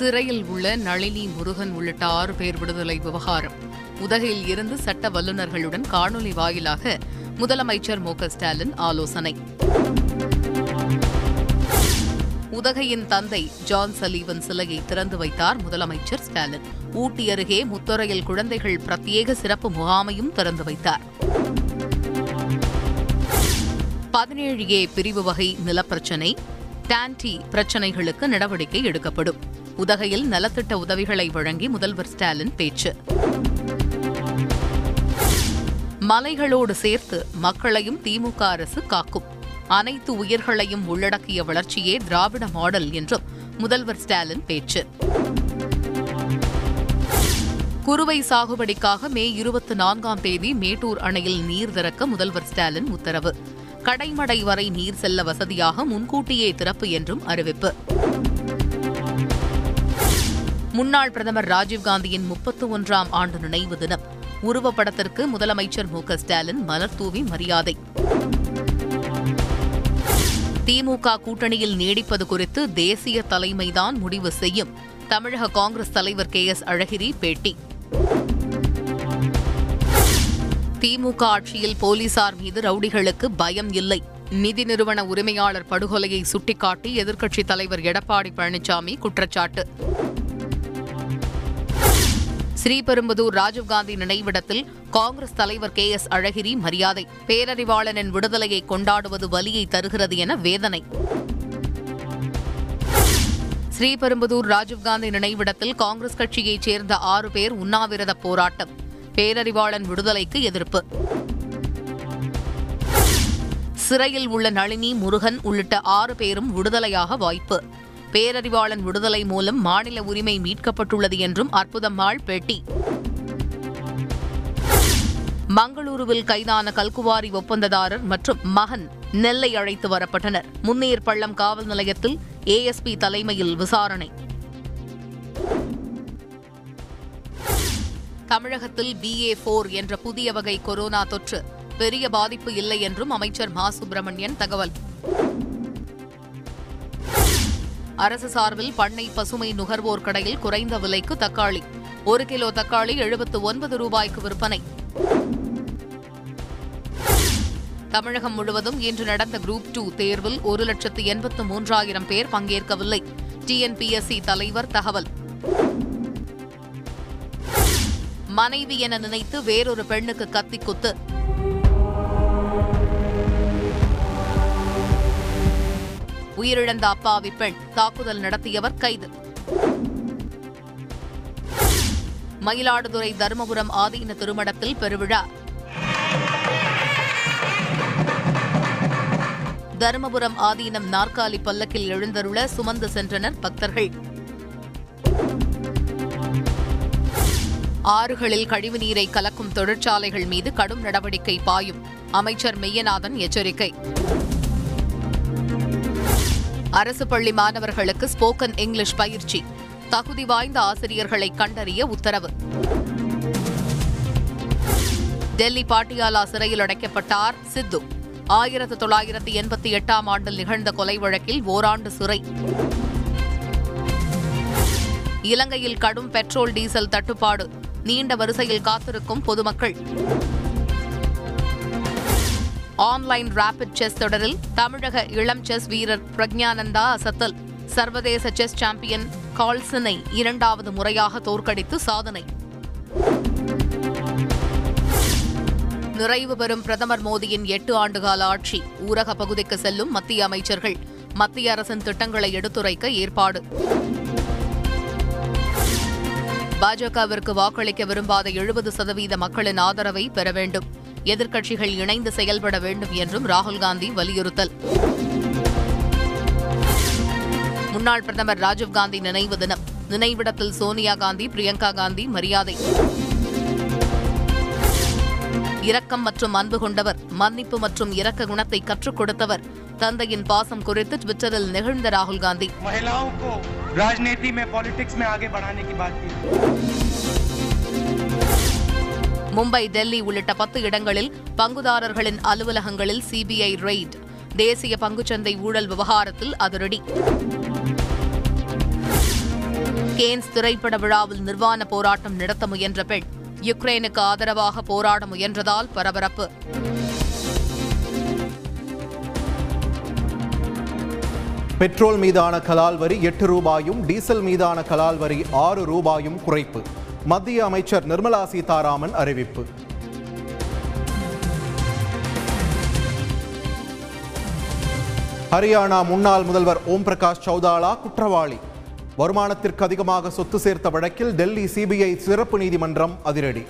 சிறையில் உள்ள நளினி முருகன் உள்ளிட்ட ஆறு பேர் விடுதலை விவகாரம். உதகையில் இருந்து சட்ட வல்லுநர்களுடன் காணொலி வாயிலாக முதலமைச்சர் மு ஸ்டாலின் ஆலோசனை. உதகையின் தந்தை ஜான் சலீவன் சிலையை திறந்து வைத்தார் முதலமைச்சர் ஸ்டாலின். ஊட்டி அருகே முத்துறையில் குழந்தைகள் பிரத்யேக சிறப்பு முகாமையும் திறந்து வைத்தார். பதினேழு ஏ பிரிவு வகை நிலப்பிரச்சினை டான்டி பிரச்சினைகளுக்கு நடவடிக்கை எடுக்கப்படும். உதகையில் நலத்திட்ட உதவிகளை வழங்கி முதல்வர் ஸ்டாலின் பேச்சு. மலைகளோடு சேர்த்து மக்களையும் திமுக அரசு காக்கும். அனைத்து உயிர்களையும் உள்ளடக்கிய வளர்ச்சியே திராவிட மாடல் என்றும் முதல்வர் ஸ்டாலின் பேச்சு. குறுவை சாகுபடிக்காக மே இருபத்தி நான்காம் தேதி மேட்டூர் அணையில் நீர் திறக்க முதல்வர் ஸ்டாலின் உத்தரவு. கடைமடை வரை நீர் செல்ல வசதியாக முன்கூட்டியே திறப்பு என்றும் அறிவிப்பு. முன்னாள் பிரதமர் ராஜீவ்காந்தியின் முப்பத்து ஒன்றாம் ஆண்டு நினைவு தினம். உருவப்படத்திற்கு முதலமைச்சர் மு க ஸ்டாலின் மலர்தூவி மரியாதை. திமுக கூட்டணியில் நீடிப்பது குறித்து தேசிய தலைமைதான் முடிவு செய்யும். தமிழக காங்கிரஸ் தலைவர் கே எஸ் அழகிரி பேட்டி. திமுக ஆட்சியில் போலீசார் மீது ரவுடிகளுக்கு பயம் இல்லை. நிதி நிறுவன உரிமையாளர் படுகொலையை சுட்டிக்காட்டி எதிர்க்கட்சித் தலைவர் எடப்பாடி பழனிசாமி குற்றச்சாட்டு. ஸ்ரீபெரும்புதூர் ராஜீவ்காந்தி நினைவிடத்தில் காங்கிரஸ் தலைவர் கே எஸ் அழகிரி மரியாதை. பேரறிவாளனின் விடுதலையை கொண்டாடுவது வலியை தருகிறது என வேதனை. ஸ்ரீபெரும்புதூர் ராஜீவ்காந்தி நினைவிடத்தில் காங்கிரஸ் கட்சியைச் சேர்ந்த ஆறு பேர் உண்ணாவிரத போராட்டம். பேரறிவாளன் விடுதலைக்கு எதிர்ப்பு. சிறையில் உள்ள நளினி முருகன் உள்ளிட்ட ஆறு பேரும் விடுதலையாக வாய்ப்பு. பேரறிவாளன் விடுதலை மூலம் மாநில உரிமை மீட்கப்பட்டுள்ளது என்றும் அற்புதம்மாள் பேட்டி. மங்களூருவில் கைதான கல்குவாரி ஒப்பந்ததாரர் மற்றும் மகன் நெல்லை அழைத்து வரப்பட்டனர். முன்னேர் பள்ளம் காவல் நிலையத்தில் ஏஎஸ்பி தலைமையில் விசாரணை. தமிழகத்தில் பிஏ போர் என்ற புதிய வகை கொரோனா தொற்று பெரிய பாதிப்பு இல்லை என்றும் அமைச்சர் மா. சுப்பிரமணியன் தகவல். அரசு சார்பில் பண்ணை பசுமை நுகர்வோர் கடையில் குறைந்த விலைக்கு தக்காளி ஒரு கிலோ தக்காளி எழுபத்து ஒன்பது ரூபாய்க்கு விற்பனை. தமிழகம் முழுவதும் இன்று நடந்த குரூப் டூ தேர்வில் ஒரு லட்சத்து எண்பத்து மூன்றாயிரம் பேர் பங்கேற்கவில்லை. டிஎன்பிஎஸ்சி தலைவர் தகவல். மனைவி என நினைத்து வேறொரு பெண்ணுக்கு கத்தி குத்து. உயிரிழந்த அப்பாவி பெண் தாக்குதல் நடத்தியவர் கைது. மயிலாடுதுறை தருமபுரம் ஆதீன திருமணத்தில் பெருவிழா. தருமபுரம் ஆதீனம் நாற்காலி பல்லக்கில் எழுந்தருள சுமந்து சென்றனர் பக்தர்கள். ஆறுகளில் கழிவுநீரை கலக்கும் தொழிற்சாலைகள் மீது கடும் நடவடிக்கை பாயும். அமைச்சர் மெய்யநாதன் எச்சரிக்கை. அரசு பள்ளி மாணவர்களுக்கு ஸ்போக்கன் இங்கிலீஷ் பயிற்சி. தகுதி வாய்ந்த ஆசிரியர்களை கண்டறிய உத்தரவு. டெல்லி பாட்டியாலா சிறையில் அடைக்கப்பட்டார் சித்து. ஆயிரத்து தொள்ளாயிரத்து எண்பத்தி எட்டாம் ஆண்டில் நிகழ்ந்த கொலை வழக்கில் ஓராண்டு சிறை. இலங்கையில் கடும் பெட்ரோல் டீசல் தட்டுப்பாடு. நீண்ட வரிசையில் காத்திருக்கும் பொதுமக்கள். ஆன்லைன் ரேபிட் செஸ் தொடரில் தமிழக இளம் செஸ் வீரர் பிரக்ஞானந்தா அசத்தல். சர்வதேச செஸ் சாம்பியன் கால்சனை இரண்டாவது முறையாக தோற்கடித்து சாதனை. நிறைவு பெறும் பிரதமர் மோடியின் எட்டு ஆண்டுகால ஆட்சி ஊரக பகுதிக்கு செல்லும் மத்திய அமைச்சர்கள். மத்திய அரசின் திட்டங்களை எடுத்துரைக்க ஏற்பாடு. பாஜகவிற்கு வாக்களிக்க விரும்பாத எழுபது சதவீத மக்களின் ஆதரவை பெற வேண்டும். எதிர்க்கட்சிகள் இணைந்து செயல்பட வேண்டும் என்றும் ராகுல் காந்தி வலியுறுத்தல். முன்னாள் பிரதமர் ராஜீவ்காந்தி நினைவு தினம். நினைவிடத்தில் சோனியா காந்தி பிரியங்கா காந்தி மரியாதை. இரக்கம் மற்றும் அன்பு கொண்டவர் மன்னிப்பு மற்றும் இரக்க குணத்தை கற்றுக் கொடுத்தவர். தந்தையின் பாசம் குறித்து ட்விட்டரில் நெகிழ்ந்த ராகுல் காந்தி. மும்பை டெல்லி உள்ளிட்ட பத்து இடங்களில் பங்குதாரர்களின் அலுவலகங்களில் சிபிஐ ரெய்ட் தேசிய பங்குச்சந்தை ஊழல் விவகாரத்தில் அதிரடி. கேன்ஸ் திரைப்பட விழாவில் நிர்வாண போராட்டம் நடத்த முயன்ற பெண் யுக்ரைனுக்கு ஆதரவாக போராட முயன்றதால் பரபரப்பு. பெட்ரோல் மீதான கலால் வரி எட்டு ரூபாயும் டீசல் மீதான கலால் வரி ஆறு ரூபாயும் குறைப்பு. மத்திய அமைச்சர் நிர்மலா சீதாராமன் அறிவிப்பு. ஹரியானா முன்னாள் முதல்வர் ஓம் பிரகாஷ் சௌதாலா குற்றவாளி. வருமானத்திற்கு அதிகமாக சொத்து சேர்த்த வழக்கில் டெல்லி சிபிஐ சிறப்பு நீதிமன்றம் அதிரடி.